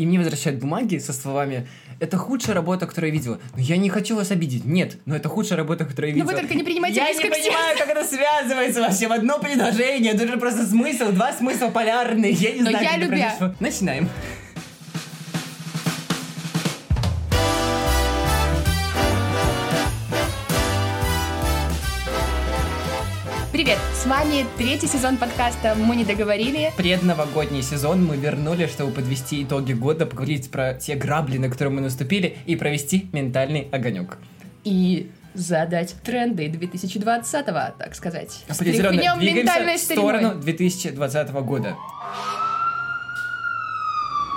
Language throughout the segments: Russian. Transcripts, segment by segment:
И мне возвращают бумаги со словами «Это худшая работа, которую я видела». Но я не хочу вас обидеть. Нет, но это худшая работа, которую я Ну видела. вы только не принимайте Я не понимаю, как это связывается вообще в одно предложение. Это же просто смысл, два смысла полярные. Я не Но знаю, я как это любя. произошло. Начинаем. С вами третий сезон подкаста «Мы не договорили». Предновогодний сезон мы вернули, чтобы подвести итоги года, поговорить про те грабли, на которые мы наступили, и провести ментальный огонек. И задать тренды 2020-го, так сказать. Определенно двигаемся в сторону 2020 года.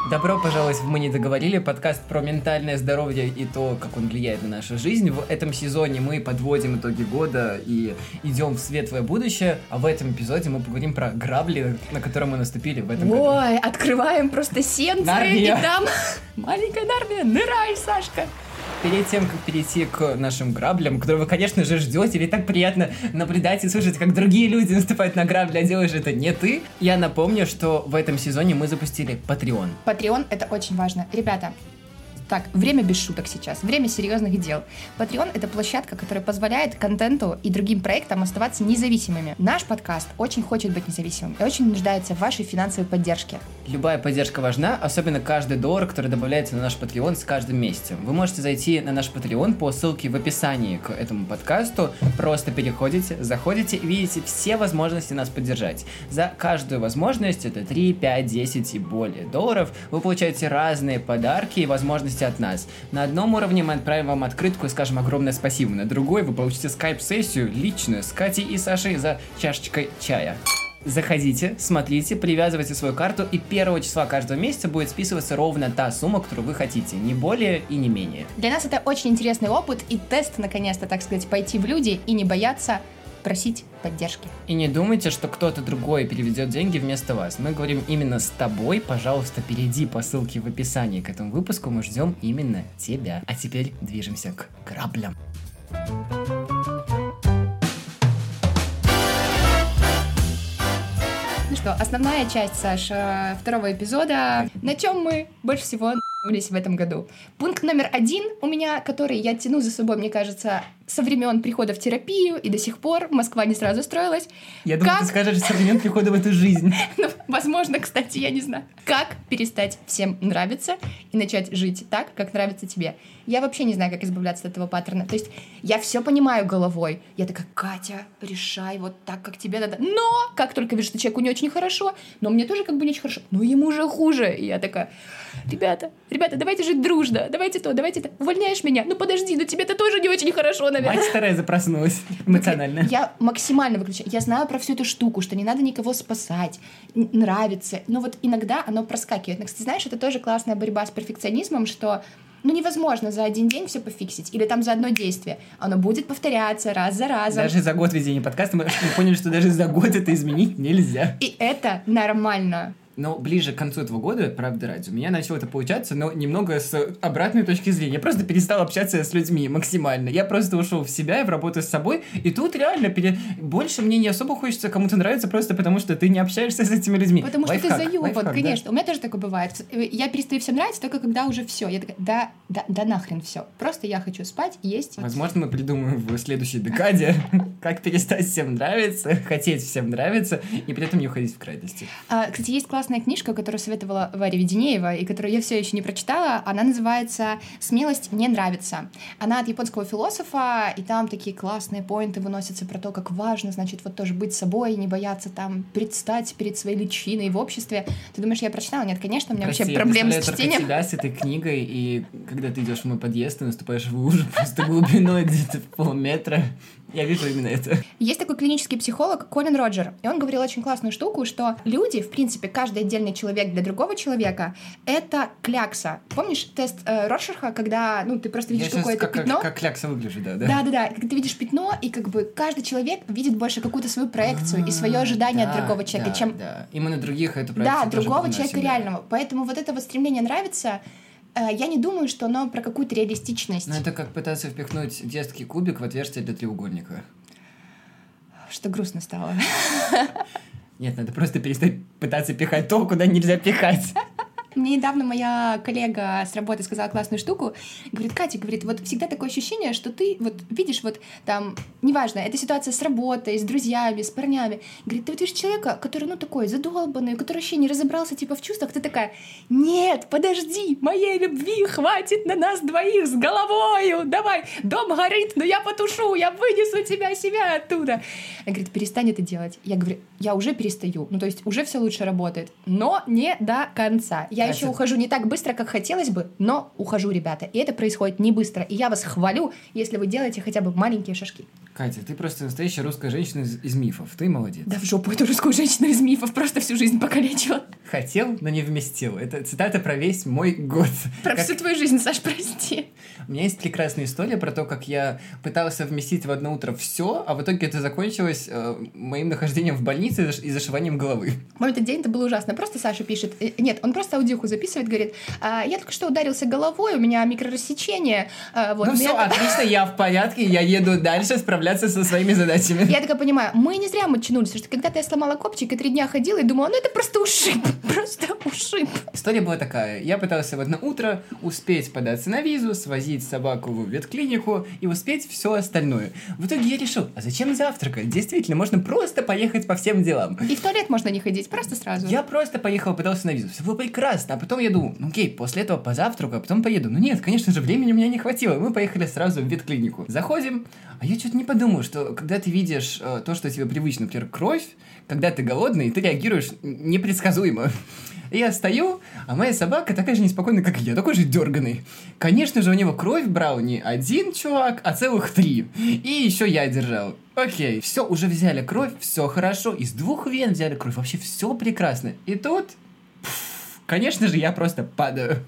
Добро пожаловать в «Мы не договорили» подкаст про ментальное здоровье и то, как он влияет на нашу жизнь. В этом сезоне мы подводим итоги года и идем в светлое будущее, а в этом эпизоде мы поговорим про грабли, на которые мы наступили в этом году. Ой, открываем просто сенсы, Нарния. и там маленькая Нарния, нырай, Сашка. Перед тем, как перейти к нашим граблям, которые вы, конечно же, ждете, ведь так приятно наблюдать и слушать, как другие люди наступают на грабли, а делаешь это не ты, я напомню, что в этом сезоне мы запустили Patreon. Patreon это очень важно. Ребята, так, время без шуток сейчас, время серьезных дел. Patreon — это площадка, которая позволяет контенту и другим проектам оставаться независимыми. Наш подкаст очень хочет быть независимым и очень нуждается в вашей финансовой поддержке. Любая поддержка важна, особенно каждый доллар, который добавляется на наш Patreon с каждым месяцем. Вы можете зайти на наш Patreon по ссылке в описании к этому подкасту, просто переходите, заходите и видите все возможности нас поддержать. За каждую возможность, это 3, 5, 10 и более долларов, вы получаете разные подарки и возможности от нас. На одном уровне мы отправим вам открытку и скажем огромное спасибо, на другой вы получите скайп-сессию личную с Катей и Сашей за чашечкой чая. Заходите, смотрите, привязывайте свою карту, и 1 числа каждого месяца будет списываться ровно та сумма, которую вы хотите, не более и не менее. Для нас это очень интересный опыт и тест, наконец-то, так сказать, пойти в люди и не бояться просить поддержки. И не думайте, что кто-то другой переведет деньги вместо вас. Мы говорим именно с тобой. Пожалуйста, перейди по ссылке в описании к этому выпуску. Мы ждем именно тебя. А теперь движемся к граблям. Ну что, основная часть, Саш, э, второго эпизода. На чем мы больше всего н***лись в этом году? Пункт номер один у меня, который я тяну за собой, мне кажется, со времен прихода в терапию и до сих пор Москва не сразу строилась. Я думаю, Как? ты скажешь со времен прихода в эту жизнь. Ну, возможно, кстати, я не знаю. Как перестать всем нравиться и начать жить так, как нравится тебе? Я вообще не знаю, как избавляться от этого паттерна. То есть я все понимаю головой. Я такая, Катя, решай вот так, как тебе надо. Но как только вижу, что человеку не очень хорошо, но мне тоже как бы не очень хорошо, но ему же хуже. И я такая, ребята, ребята, давайте жить дружно, давайте то, давайте это. Увольняешь меня? Ну подожди, ну тебе-то тоже не очень хорошо, наверное. Мать Тереза проснулась эмоционально. Я максимально выключаю. Я знаю про всю эту штуку, что не надо никого спасать, нравится. Но вот иногда оно проскакивает. Но, кстати, знаешь, это тоже классная борьба с перфекционизмом, что ну невозможно за один день все пофиксить или там за одно действие. Оно будет повторяться раз за разом. Даже за год ведения подкаста мы поняли, что даже за год это изменить нельзя. И это нормально. Но ближе к концу этого года, правда ради, у меня начало это получаться, но немного с обратной точки зрения. Я просто перестал общаться с людьми максимально. Я просто ушел в себя и в работу с собой. И тут реально пере... больше мне не особо хочется кому-то нравиться, просто потому что ты не общаешься с этими людьми. Потому что Лайфхак, ты заебан, лайфхак, да. конечно. У меня тоже такое бывает. Я перестаю всем нравиться только когда уже все. Я такая, да, да, да нахрен все. Просто я хочу спать, есть. Возможно, мы придумаем в следующей декаде, как перестать всем нравиться, хотеть всем нравиться, и при этом не уходить в крайности. А, Кстати, есть классная книжка, которую советовала Варя Веденеева, и которую я все еще не прочитала. Она называется «Смелость не нравится». Она от японского философа, и там такие классные поинты выносятся про то, как важно, значит, вот тоже быть собой, не бояться там предстать перед своей личиной в обществе. Ты думаешь, я прочитала? Нет, конечно, у меня Прости, вообще я проблемы с чтением. тебя с этой книгой, и когда ты идешь в мой подъезд, ты наступаешь в лужу просто глубиной где-то в полметра. Я вижу именно это. Есть такой клинический психолог Колин Роджер, и он говорил очень классную штуку, что люди, в принципе, каждый отдельный человек для другого человека — это клякса. Помнишь тест э, Роршаха, когда ну, ты просто видишь какое-то как, пятно? как, как клякса выгляжу, да, да? Да-да-да, когда ты видишь пятно, и как бы каждый человек видит больше какую-то свою проекцию и свое ожидание от Да, другого человека, да, чем да. Именно других эту да, проекцию тоже другого человека да. реального. Поэтому вот это вот стремление нравится, я не думаю, что оно про какую-то реалистичность. Ну, это как пытаться впихнуть детский кубик в отверстие для треугольника. Что грустно стало. Нет, надо просто перестать пытаться пихать то, куда нельзя пихать. Мне недавно моя коллега с работы сказала классную штуку. Говорит, Катя, говорит, вот всегда такое ощущение, что ты вот видишь вот там, неважно, это ситуация с работой, с друзьями, с парнями. Говорит, ты вот видишь человека, который, ну, такой задолбанный, который вообще не разобрался, типа, в чувствах, ты такая, нет, подожди, моей любви хватит на нас двоих с головою, давай, дом горит, но я потушу, я вынесу тебя, себя оттуда. Она говорит, перестань это делать. Я говорю, я уже перестаю, ну, то есть уже все лучше работает, но не до конца. Я Катя. еще ухожу не так быстро, как хотелось бы, но ухожу, ребята. И это происходит не быстро. И я вас хвалю, если вы делаете хотя бы маленькие шажки. Катя, ты просто настоящая русская женщина из, из мифов. Ты молодец. Да в жопу эту русскую женщину из мифов просто всю жизнь покалечила. Хотел, но не вместил. Это цитата про весь мой год. Про Как- всю твою жизнь, Саш, прости. У меня есть прекрасная история про то, как я пытался вместить в одно утро все, а в итоге это закончилось э, моим нахождением в больнице и заш- и зашиванием головы. Мой этот день это было ужасно. Просто Саша пишет. э, Нет, он просто аудиоху записывает, говорит, «А, я только что ударился головой, у меня микрорассечение. а, вот, ну все, так- отлично, я в порядке, я еду дальше справляться со своими задачами. Я такая понимаю, мы не зря мочанулись, потому что когда-то я сломала копчик и три дня ходила и думала, ну это просто ушиб, просто ушиб. История была такая. Я пытался в одно утро успеть податься на визу, свозить собаку в ветклинику и успеть все остальное. В итоге я решил, а зачем завтракать? Действительно, можно просто поехать по всем делам. И в туалет можно не ходить, просто сразу. Я просто поехал, пытался на визу. Все было прекрасно. А потом я думал, ну окей, после этого позавтракаю, а потом поеду. Ну нет, конечно же, времени у меня не хватило. Мы поехали сразу в ветклинику. Заходим, а я что-то не подумал, что когда ты видишь э, то, что тебе привычно, например, кровь, когда ты голодный, ты реагируешь непредсказуемо. И я стою, а моя собака такая же неспокойная, как и я, такой же дерганый. Конечно же, у него кровь брал не один чувак, а целых три. И еще я держал. Окей, все, уже взяли кровь, все хорошо. Из двух вен взяли кровь, вообще все прекрасно. И тут, конечно же, я просто падаю.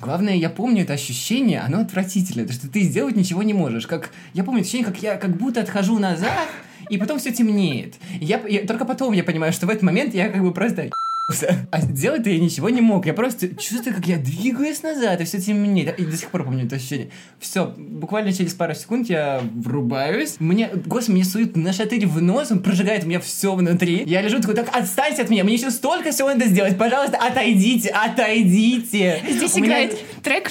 Главное, я помню это ощущение, оно отвратительное, то что ты сделать ничего не можешь. Как я помню ощущение, как я как будто отхожу назад, и потом все темнеет. Я, я- только потом я понимаю, что в этот момент я как бы просто. а сделать-то я ничего не мог. Я просто чувствую, как я двигаюсь назад, и все темнеет. И до сих пор помню это ощущение. Все, буквально через пару секунд я врубаюсь. Мне, господи, мне суют на шатырь в нос, он прожигает у меня все внутри. Я лежу такой, так отстаньте от меня, мне еще столько всего надо сделать. Пожалуйста, отойдите, отойдите. Здесь У меня- играет трек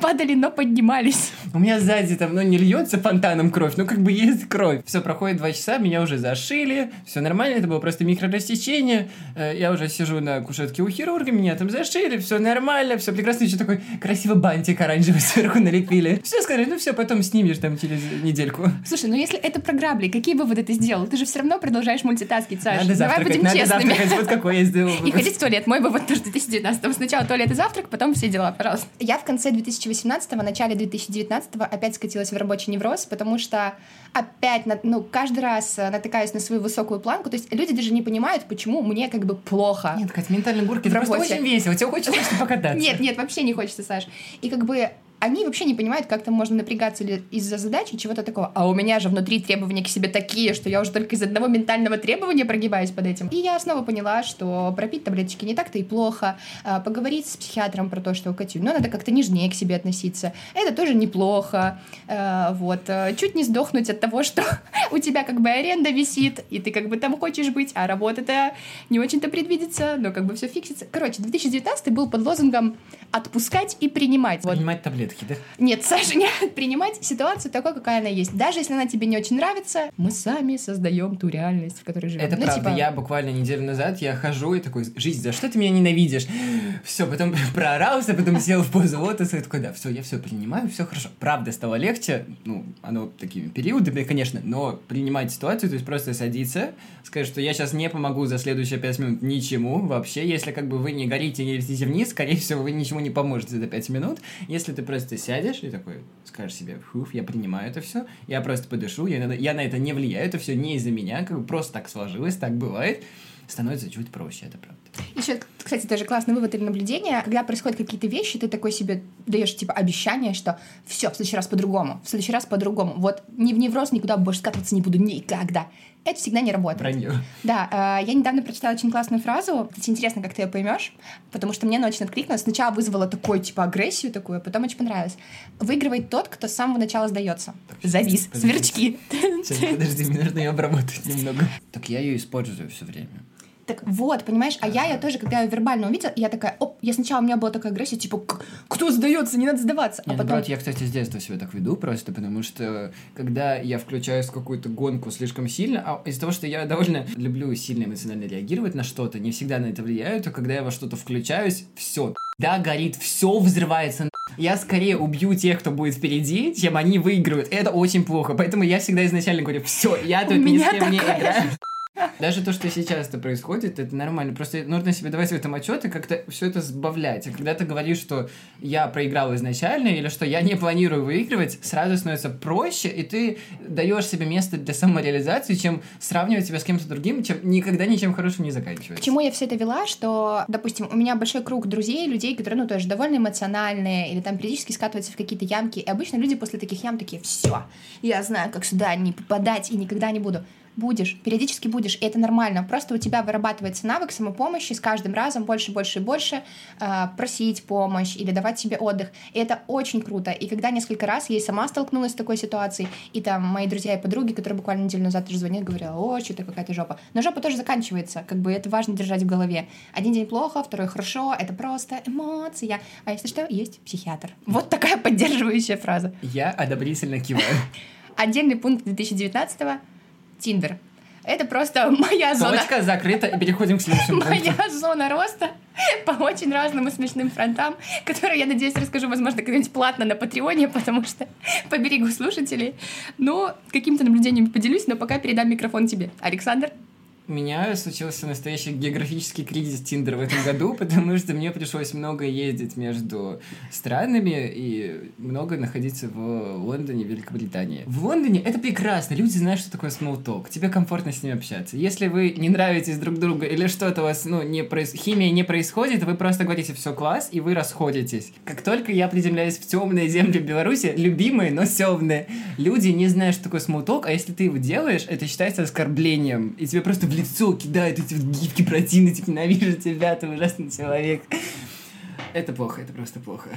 «Падали, но поднимались». у меня сзади там, ну, не льется фонтаном кровь, ну, как бы есть кровь. Все, проходит два часа, меня уже зашили, все нормально, это было просто микрорассечение. Э, Я уже сижу на кушетке у хирурга, меня там зашили, все нормально, все прекрасно, еще такой красивый бантик оранжевый сверху налепили. Все сказали, ну, все, потом снимешь там через недельку. Слушай, ну если это про грабли, какие выводы ты сделал? Ты же все равно продолжаешь мультитаскить, Саш. Надо Давай будем надо честными. завтракать, вот какой я сделал. И ходить в туалет. Мой вывод тоже 2019 Сначала туалет и завтрак, потом все дела, пожалуйста. Я в конце 2018 начале 2019 опять скатилась в рабочий невроз, потому что опять, ну, каждый раз э, натыкаюсь на свою высокую планку. То есть люди даже не понимают, почему мне как бы плохо. Нет, Кать, ментальные горки, это просто очень весело, тебе хочется просто покататься. Нет, нет, вообще не хочется, Саш. И как бы они вообще не понимают, как там можно напрягаться из-за задачи, чего-то такого. А у меня же внутри требования к себе такие, что я уже только из одного ментального требования прогибаюсь под этим. И я снова поняла, что пропить таблеточки не так-то и плохо. А, Поговорить с психиатром про то, что, Катю, ну, надо как-то нежнее к себе относиться. Это тоже неплохо. А, Вот. а, Чуть не сдохнуть от того, что у тебя как бы аренда висит, и ты как бы там хочешь быть, а работа-то не очень-то предвидится, но как бы все фиксится. Короче, 2019 был под лозунгом «отпускать и принимать». Принимать таблетки, да? Нет, Саша, не принимать ситуацию такой, какая она есть. Даже если она тебе не очень нравится, мы сами создаем ту реальность, в которой живем. Это Ну, правда, типа, я буквально неделю назад, я хожу и такой, жизнь, за что ты меня ненавидишь? Все, потом проорался, потом сел в позу лотоса и такой, да, все, я все принимаю, все хорошо. Правда, стало легче, ну, оно такими периодами, конечно, но принимать ситуацию, то есть просто садиться, сказать, что я сейчас не помогу за следующие пять минут ничему вообще, если как бы вы не горите, не летите вниз, скорее всего, вы ничему не поможете за пять минут. Если ты просто сядешь и такой скажешь себе, фуф, я принимаю это все, я просто подышу, я на, я на это не влияю, это все не из-за меня, как бы просто так сложилось, так бывает, становится чуть проще, это правда. Еще, кстати, тоже классный вывод или наблюдение. Когда происходят какие-то вещи, ты такой себе даешь типа обещание, что все, в следующий раз по-другому, в следующий раз по-другому. Вот ни в невроз никуда больше скатываться не буду никогда. Это всегда не работает. Вранье. Да, э, я недавно прочитала очень классную фразу. Кстати, интересно, как ты ее поймешь, потому что мне она очень откликнулась. Сначала вызвала такой, типа, агрессию такую, а потом очень понравилось. Выигрывает тот, кто с самого начала сдается. Завис. подожди. Сверчки. Сейчас, подожди, мне нужно ее обработать немного. Так я ее использую все время. Так вот, понимаешь, а я, я тоже, когда я вербально увидела, я такая, оп, я сначала у меня была такая агрессия, типа, «К- кто сдается, не надо сдаваться. Не, а потом, наоборот, я, кстати, с детства себя так веду просто, потому что когда я включаюсь в какую-то гонку слишком сильно, а из-за того, что я довольно люблю сильно эмоционально реагировать на что-то, не всегда на это влияю, то когда я во что-то включаюсь, все, да, горит, все взрывается. Я скорее убью тех, кто будет впереди, чем они выиграют. Это очень плохо. Поэтому я всегда изначально говорю, все, я тут У ни с кем не такая играю. Даже то, что сейчас это происходит, это нормально. Просто нужно себе давать в этом отчет и как-то все это сбавлять. А когда ты говоришь, что я проиграл изначально, или что я не планирую выигрывать, сразу становится проще, и ты даешь себе место для самореализации, чем сравнивать себя с кем-то другим, чем никогда ничем хорошим не заканчивается. К чему я все это вела, что, допустим, у меня большой круг друзей, людей, которые, ну, тоже довольно эмоциональные, или там периодически скатываются в какие-то ямки, и обычно люди после таких ям такие, все, я знаю, как сюда не попадать, и никогда не буду. Будешь, периодически будешь, и это нормально. Просто у тебя вырабатывается навык самопомощи с каждым разом больше, больше и больше э, просить помощь или давать себе отдых. И это очень круто. И когда несколько раз я и сама столкнулась с такой ситуацией, и там мои друзья и подруги, которые буквально неделю назад тоже звонили, говорила, о, что-то какая-то жопа. Но жопа тоже заканчивается, как бы это важно держать в голове. Один день плохо, второй хорошо, это просто эмоция. А если что, есть психиатр. Вот такая поддерживающая фраза. Я одобрительно киваю. Отдельный пункт 2019-го — Тиндер. Это просто моя зона, Точка закрыта, и переходим к следующему моя зона роста по очень разным и смешным фронтам, которые, я надеюсь, расскажу, возможно, когда-нибудь платно на Патреоне, потому что поберегу слушателей. Но каким-то наблюдением поделюсь, но пока передам микрофон тебе. Александр? Меня случился настоящий географический кризис Тиндера в этом году, потому что мне пришлось много ездить между странами и много находиться в Лондоне, Великобритании. В Лондоне это прекрасно, люди знают, что такое small talk, тебе комфортно с ними общаться. Если вы не нравитесь друг другу или что-то у вас, ну, не проис... химия не происходит, вы просто говорите «все класс», и вы расходитесь. Как только я приземляюсь в темные земли Беларуси, любимые, но темные, люди не знают, что такое small talk, а если ты его делаешь, это считается оскорблением, и тебе просто в лицо кидают эти вот гифки противные, типа ненавижу тебя, ты ужасный человек. Это плохо, это просто плохо.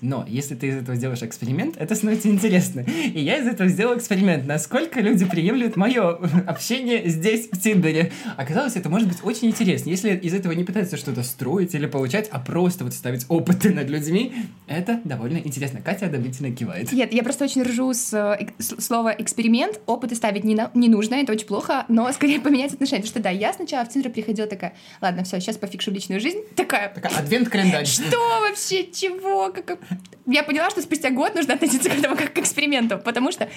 Но если ты из этого сделаешь эксперимент, это становится интересно. И я из этого сделал эксперимент, насколько люди приемлют мое общение здесь, в Тиндере. Оказалось, это может быть очень интересно. Если из этого не пытаться что-то строить или получать, а просто вот ставить опыты над людьми, это довольно интересно. Катя одобрительно кивает. Нет, я просто очень ржу с, э, с- слова эксперимент. Опыты ставить не, на- не нужно, это очень плохо, но скорее поменять отношения. Потому что да, я сначала в Тиндер приходила такая, ладно, все, сейчас пофикшу личную жизнь. Такая, Такая адвент-календарь. что вообще, чего? Как... Я поняла, что спустя год нужно относиться к этому как к эксперименту, потому что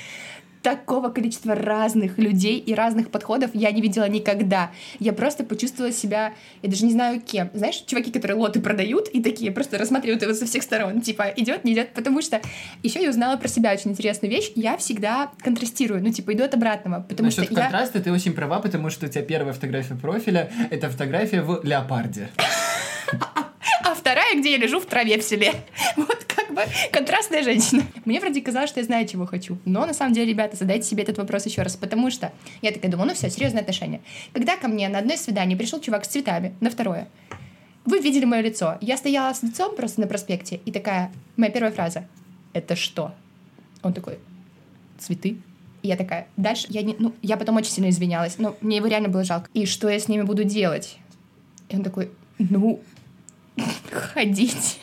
такого количества разных людей и разных подходов я не видела никогда. Я просто почувствовала себя, я даже не знаю кем. Знаешь, чуваки, которые лоты продают и такие просто рассматривают его со всех сторон. Типа, идет, не идет, потому что еще я узнала про себя очень интересную вещь. Я всегда контрастирую, ну, типа, иду от обратного, потому Насчет что я... контраста ты очень права, потому что у тебя первая фотография профиля — это фотография в леопарде. а вторая, где я лежу в траве в селе. Вот как бы контрастная женщина. Мне вроде казалось, что я знаю, чего хочу. Но на самом деле, ребята, задайте себе этот вопрос еще раз, потому что я такая думаю, ну все, серьезные отношения. Когда ко мне на одно из свиданий пришел чувак с цветами, на второе, вы видели мое лицо. Я стояла с лицом просто на проспекте, и такая, моя первая фраза, это что? Он такой, цветы. И я такая, дальше я не, ну, я потом очень сильно извинялась, но мне его реально было жалко. И что я с ними буду делать? И он такой, ну, ходить.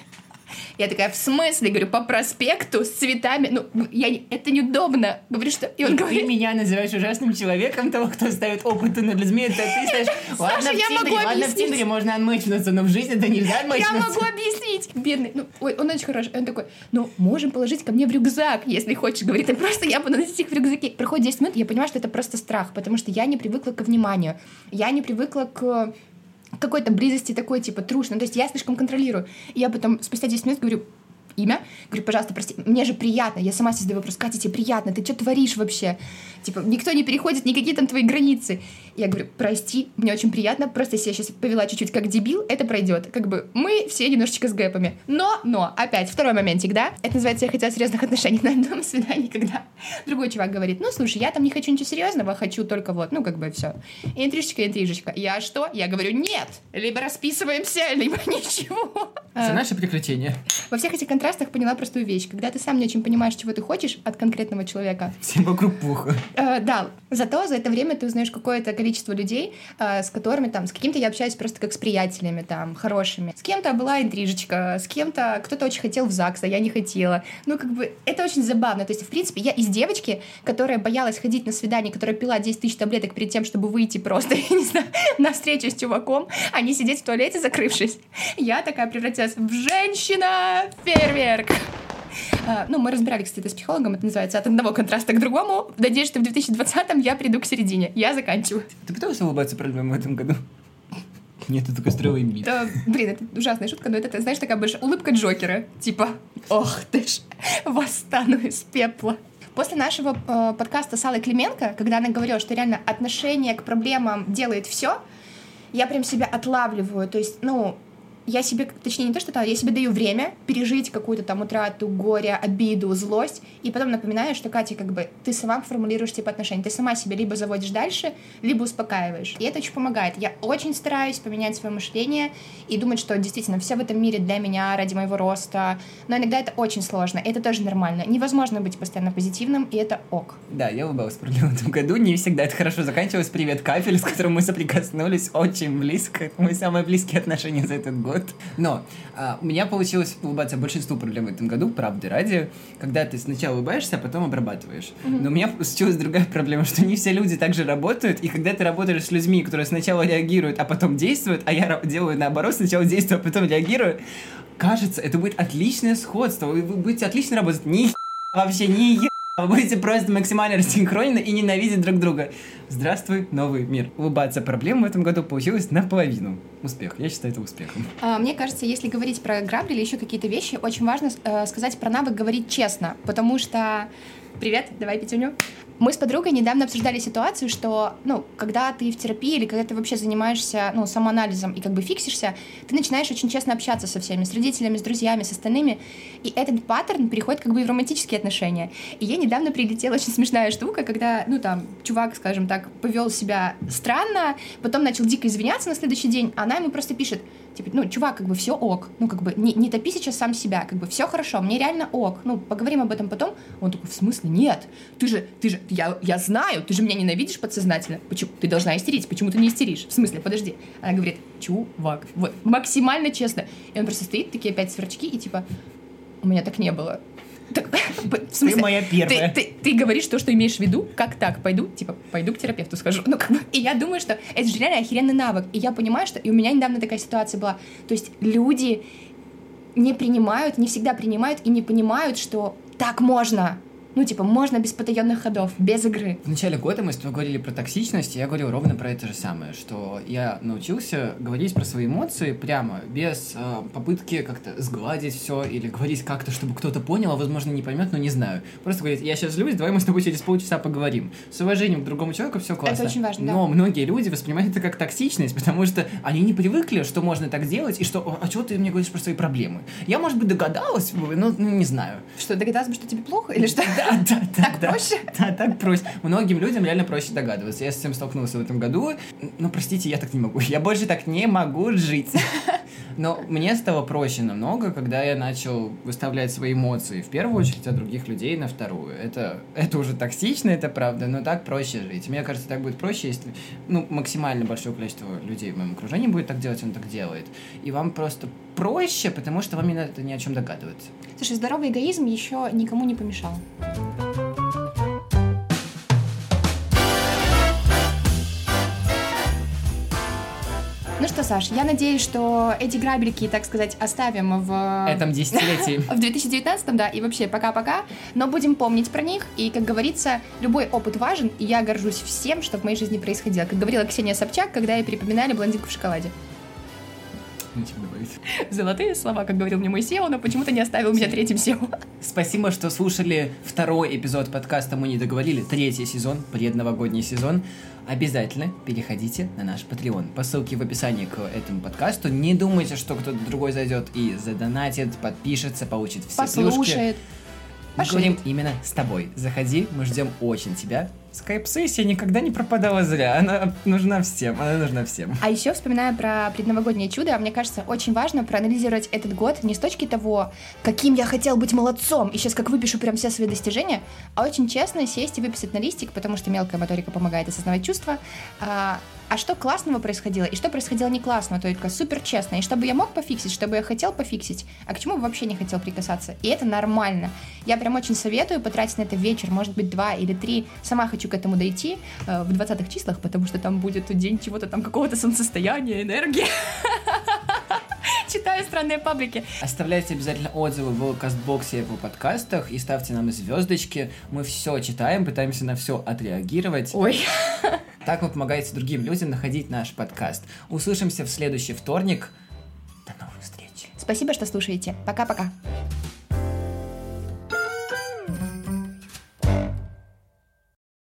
Я такая, в смысле? Говорю, по проспекту с цветами. Ну, я, это неудобно. Говорю, что... И он Ты говорит, меня называешь ужасным человеком, того, кто ставит опыты над людьми, это ты ставишь... Ладно, в я могу ладно, в. Тиндере можно отмычнуться, но в жизни это нельзя я отмычнуться. могу объяснить. Бедный. Ну, ой, он очень хороший. Он такой, ну, можем положить ко мне в рюкзак, если хочешь. Говорит, и просто я буду носить их в рюкзаке. Проходит 10 минут, я понимаю, что это просто страх, потому что я не привыкла к вниманию. Я не привыкла к какой-то близости такой, типа, трушной. То есть я слишком контролирую. И я потом спустя 10 минут говорю, имя. Говорю, пожалуйста, прости, мне же приятно. Я сама себе задаю вопрос, Катя, тебе приятно, ты что творишь вообще? Типа, никто не переходит никакие там твои границы. Я говорю, прости, мне очень приятно, просто если я сейчас повела чуть-чуть как дебил, это пройдет. Как бы мы все немножечко с гэпами. Но, но, опять, второй моментик, да? Это называется, я хотела серьезных отношений на одном свидании, когда другой чувак говорит, ну, слушай, я там не хочу ничего серьезного, хочу только вот, ну, как бы все. Интрижечка, интрижечка. Я что? Я говорю, нет, либо расписываемся, либо ничего. За А, наши приключения. Во всех этих контрастах поняла простую вещь. Когда ты сам не очень понимаешь, чего ты хочешь от конкретного человека, Всем вокруг пуха. Э, да, зато за это время ты узнаешь какое-то количество людей, э, с которыми там, с каким-то я общаюсь просто как с приятелями, там, хорошими. С кем-то была интрижечка, с кем-то кто-то очень хотел в ЗАГС, а я не хотела. Ну, как бы, это очень забавно. То есть, в принципе, я из девочки, которая боялась ходить на свидание, которая пила 10 тысяч таблеток перед тем, чтобы выйти просто, я не знаю, на встречу с чуваком, а не сидеть в туалете, закрывшись. Я такая превратилась в женщина фейерверк. А, Ну, мы разбирали, кстати, это с психологом, это называется «От одного контраста к другому». Надеюсь, что в 2020-м я приду к середине. Я заканчиваю. Ты пыталась улыбаться проблемам в этом году? Нет, ты только им вид. Это, блин, это ужасная шутка, но это, ты знаешь, такая больше улыбка Джокера. Типа, ох ты ж, восстану из пепла. После нашего э, подкаста с Аллой Клименко, когда она говорила, что реально отношение к проблемам делает все, я прям себя отлавливаю. То есть, ну, я себе, точнее, не то, что там, я себе даю время пережить какую-то там утрату, горе, обиду, злость, и потом напоминаю, что, Катя, как бы, ты сама формулируешь типа отношения, ты сама себя либо заводишь дальше, либо успокаиваешь. И это очень помогает. Я очень стараюсь поменять свое мышление и думать, что действительно все в этом мире для меня, ради моего роста, но иногда это очень сложно, и это тоже нормально. Невозможно быть постоянно позитивным, и это ок. Да, я улыбалась в этом году. Не всегда это хорошо заканчивалось. Привет, кафель, с которым мы соприкоснулись очень близко. Мои самые близкие отношения за этот год. Но а, у меня получилось улыбаться большинству проблем в этом году, правды ради, когда ты сначала улыбаешься, а потом обрабатываешь. Но у меня случилась другая проблема, что не все люди так же работают, и когда ты работаешь с людьми, которые сначала реагируют, а потом действуют, а я делаю наоборот, сначала действую, а потом реагирую, кажется, это будет отличное сходство, вы вы будете отлично работать. Ни вообще ни вы будете просто максимально рассинхронены и ненавидеть друг друга. Здравствуй, новый мир. Улыбаться проблем в этом году получилось наполовину. Успех. Я считаю это успехом. А, Мне кажется, если говорить про грабли или еще какие-то вещи, очень важно э, сказать про навык говорить честно, потому что... Привет, давай пятюню. Мы с подругой недавно обсуждали ситуацию, что, ну, когда ты в терапии или когда ты вообще занимаешься, ну, самоанализом и как бы фиксишься, ты начинаешь очень честно общаться со всеми, с родителями, с друзьями, с остальными, и этот паттерн переходит как бы и в романтические отношения. И ей недавно прилетела очень смешная штука, когда, ну, там, чувак, скажем так, повел себя странно, потом начал дико извиняться на следующий день, а она ему просто пишет, типа, ну, чувак, как бы все ок, ну, как бы не, не топи сейчас сам себя, как бы все хорошо, мне реально ок, ну, поговорим об этом потом. Он такой, в смысле, нет, ты же, ты же, я, я знаю, ты же меня ненавидишь подсознательно, почему, ты должна истерить, почему ты не истеришь, в смысле, подожди. Она говорит, чувак, вот, максимально честно. И он просто стоит, такие опять сверчки, и типа, у меня так не было. Так, в смысле, моя первая. Ты, ты, ты говоришь то, что имеешь в виду? Как так? Пойду, типа, пойду к терапевту схожу. Ну, как бы, и я думаю, что это же реально охеренный навык. И я понимаю, что... И у меня недавно такая ситуация была. То есть люди не принимают, не всегда принимают и не понимают, что так можно. Ну, типа, можно без потаенных ходов, без игры. В начале года мы с тобой говорили про токсичность, и я говорил ровно про это же самое, что я научился говорить про свои эмоции прямо, без э, попытки как-то сгладить все или говорить как-то, чтобы кто-то понял, а возможно не поймет, но не знаю. Просто говорить, я сейчас злюсь, давай мы с тобой через полчаса поговорим. С уважением к другому человеку все классно. очень важно, да. Но многие люди воспринимают это как токсичность, потому что они не привыкли, что можно так делать, и что, а чего ты мне говоришь про свои проблемы? Я, может быть, догадалась, но ну, не знаю. Что, догадалась бы, что тебе плохо? Или что? Да, да, да. Так да. проще? Да, так проще. Многим людям реально проще догадываться. Я с этим столкнулся в этом году. Ну, простите, я так не могу. Я больше так не могу жить. Но мне стало проще намного, когда я начал выставлять свои эмоции в первую очередь, а других людей на вторую. Это, это уже токсично, это правда, но так проще жить. Мне кажется, так будет проще, если ну, максимально большое количество людей в моем окружении будет так делать, он так делает. И вам просто проще, потому что вам не надо ни о чем догадываться. Слушай, здоровый эгоизм еще никому не помешал. Ну что, Саш, я надеюсь, что эти грабельки, так сказать, оставим в... этом десятилетии. В 2019, да, и вообще пока-пока, но будем помнить про них, и, как говорится, любой опыт важен, и я горжусь всем, что в моей жизни происходило. Как говорила Ксения Собчак, когда ей перепоминали блондинку в шоколаде. Ничего добавить. Золотые слова, как говорил мне мой SEO, но почему-то не оставил меня третьим SEO. Спасибо, что слушали второй эпизод подкаста «Мы не договорили», третий сезон, предновогодний сезон. Обязательно переходите на наш Patreon. По ссылке в описании к этому подкасту. Не думайте, что кто-то другой зайдет и задонатит, подпишется, получит все плюшки. Послушает. Мы Пошли. говорим именно с тобой. Заходи, мы ждем очень тебя. Скайп-сессия никогда не пропадала зря. Она нужна всем. Она нужна всем. А еще, вспоминая про предновогоднее чудо, мне кажется, очень важно проанализировать этот год не с точки того, каким я хотел быть молодцом, и сейчас как выпишу прям все свои достижения, а очень честно сесть и выписать на листик, потому что мелкая моторика помогает осознавать чувства, а, а что классного происходило, и что происходило не классного, только супер честно, и чтобы я мог пофиксить, чтобы я хотел пофиксить, а к чему вообще не хотел прикасаться. И это нормально. Я прям очень советую потратить на это вечер, может быть, два или три. Сама хочу к этому дойти э, в 20-х числах, потому что там будет день чего-то там, какого-то солнцестояния, энергии. Читаю странные паблики. Оставляйте обязательно отзывы в Кастбоксе и в подкастах и ставьте нам звездочки. Мы все читаем, пытаемся на все отреагировать. Ой. Так вы помогаете другим людям находить наш подкаст. Услышимся в следующий вторник. До новых встреч. Спасибо, что слушаете. Пока-пока.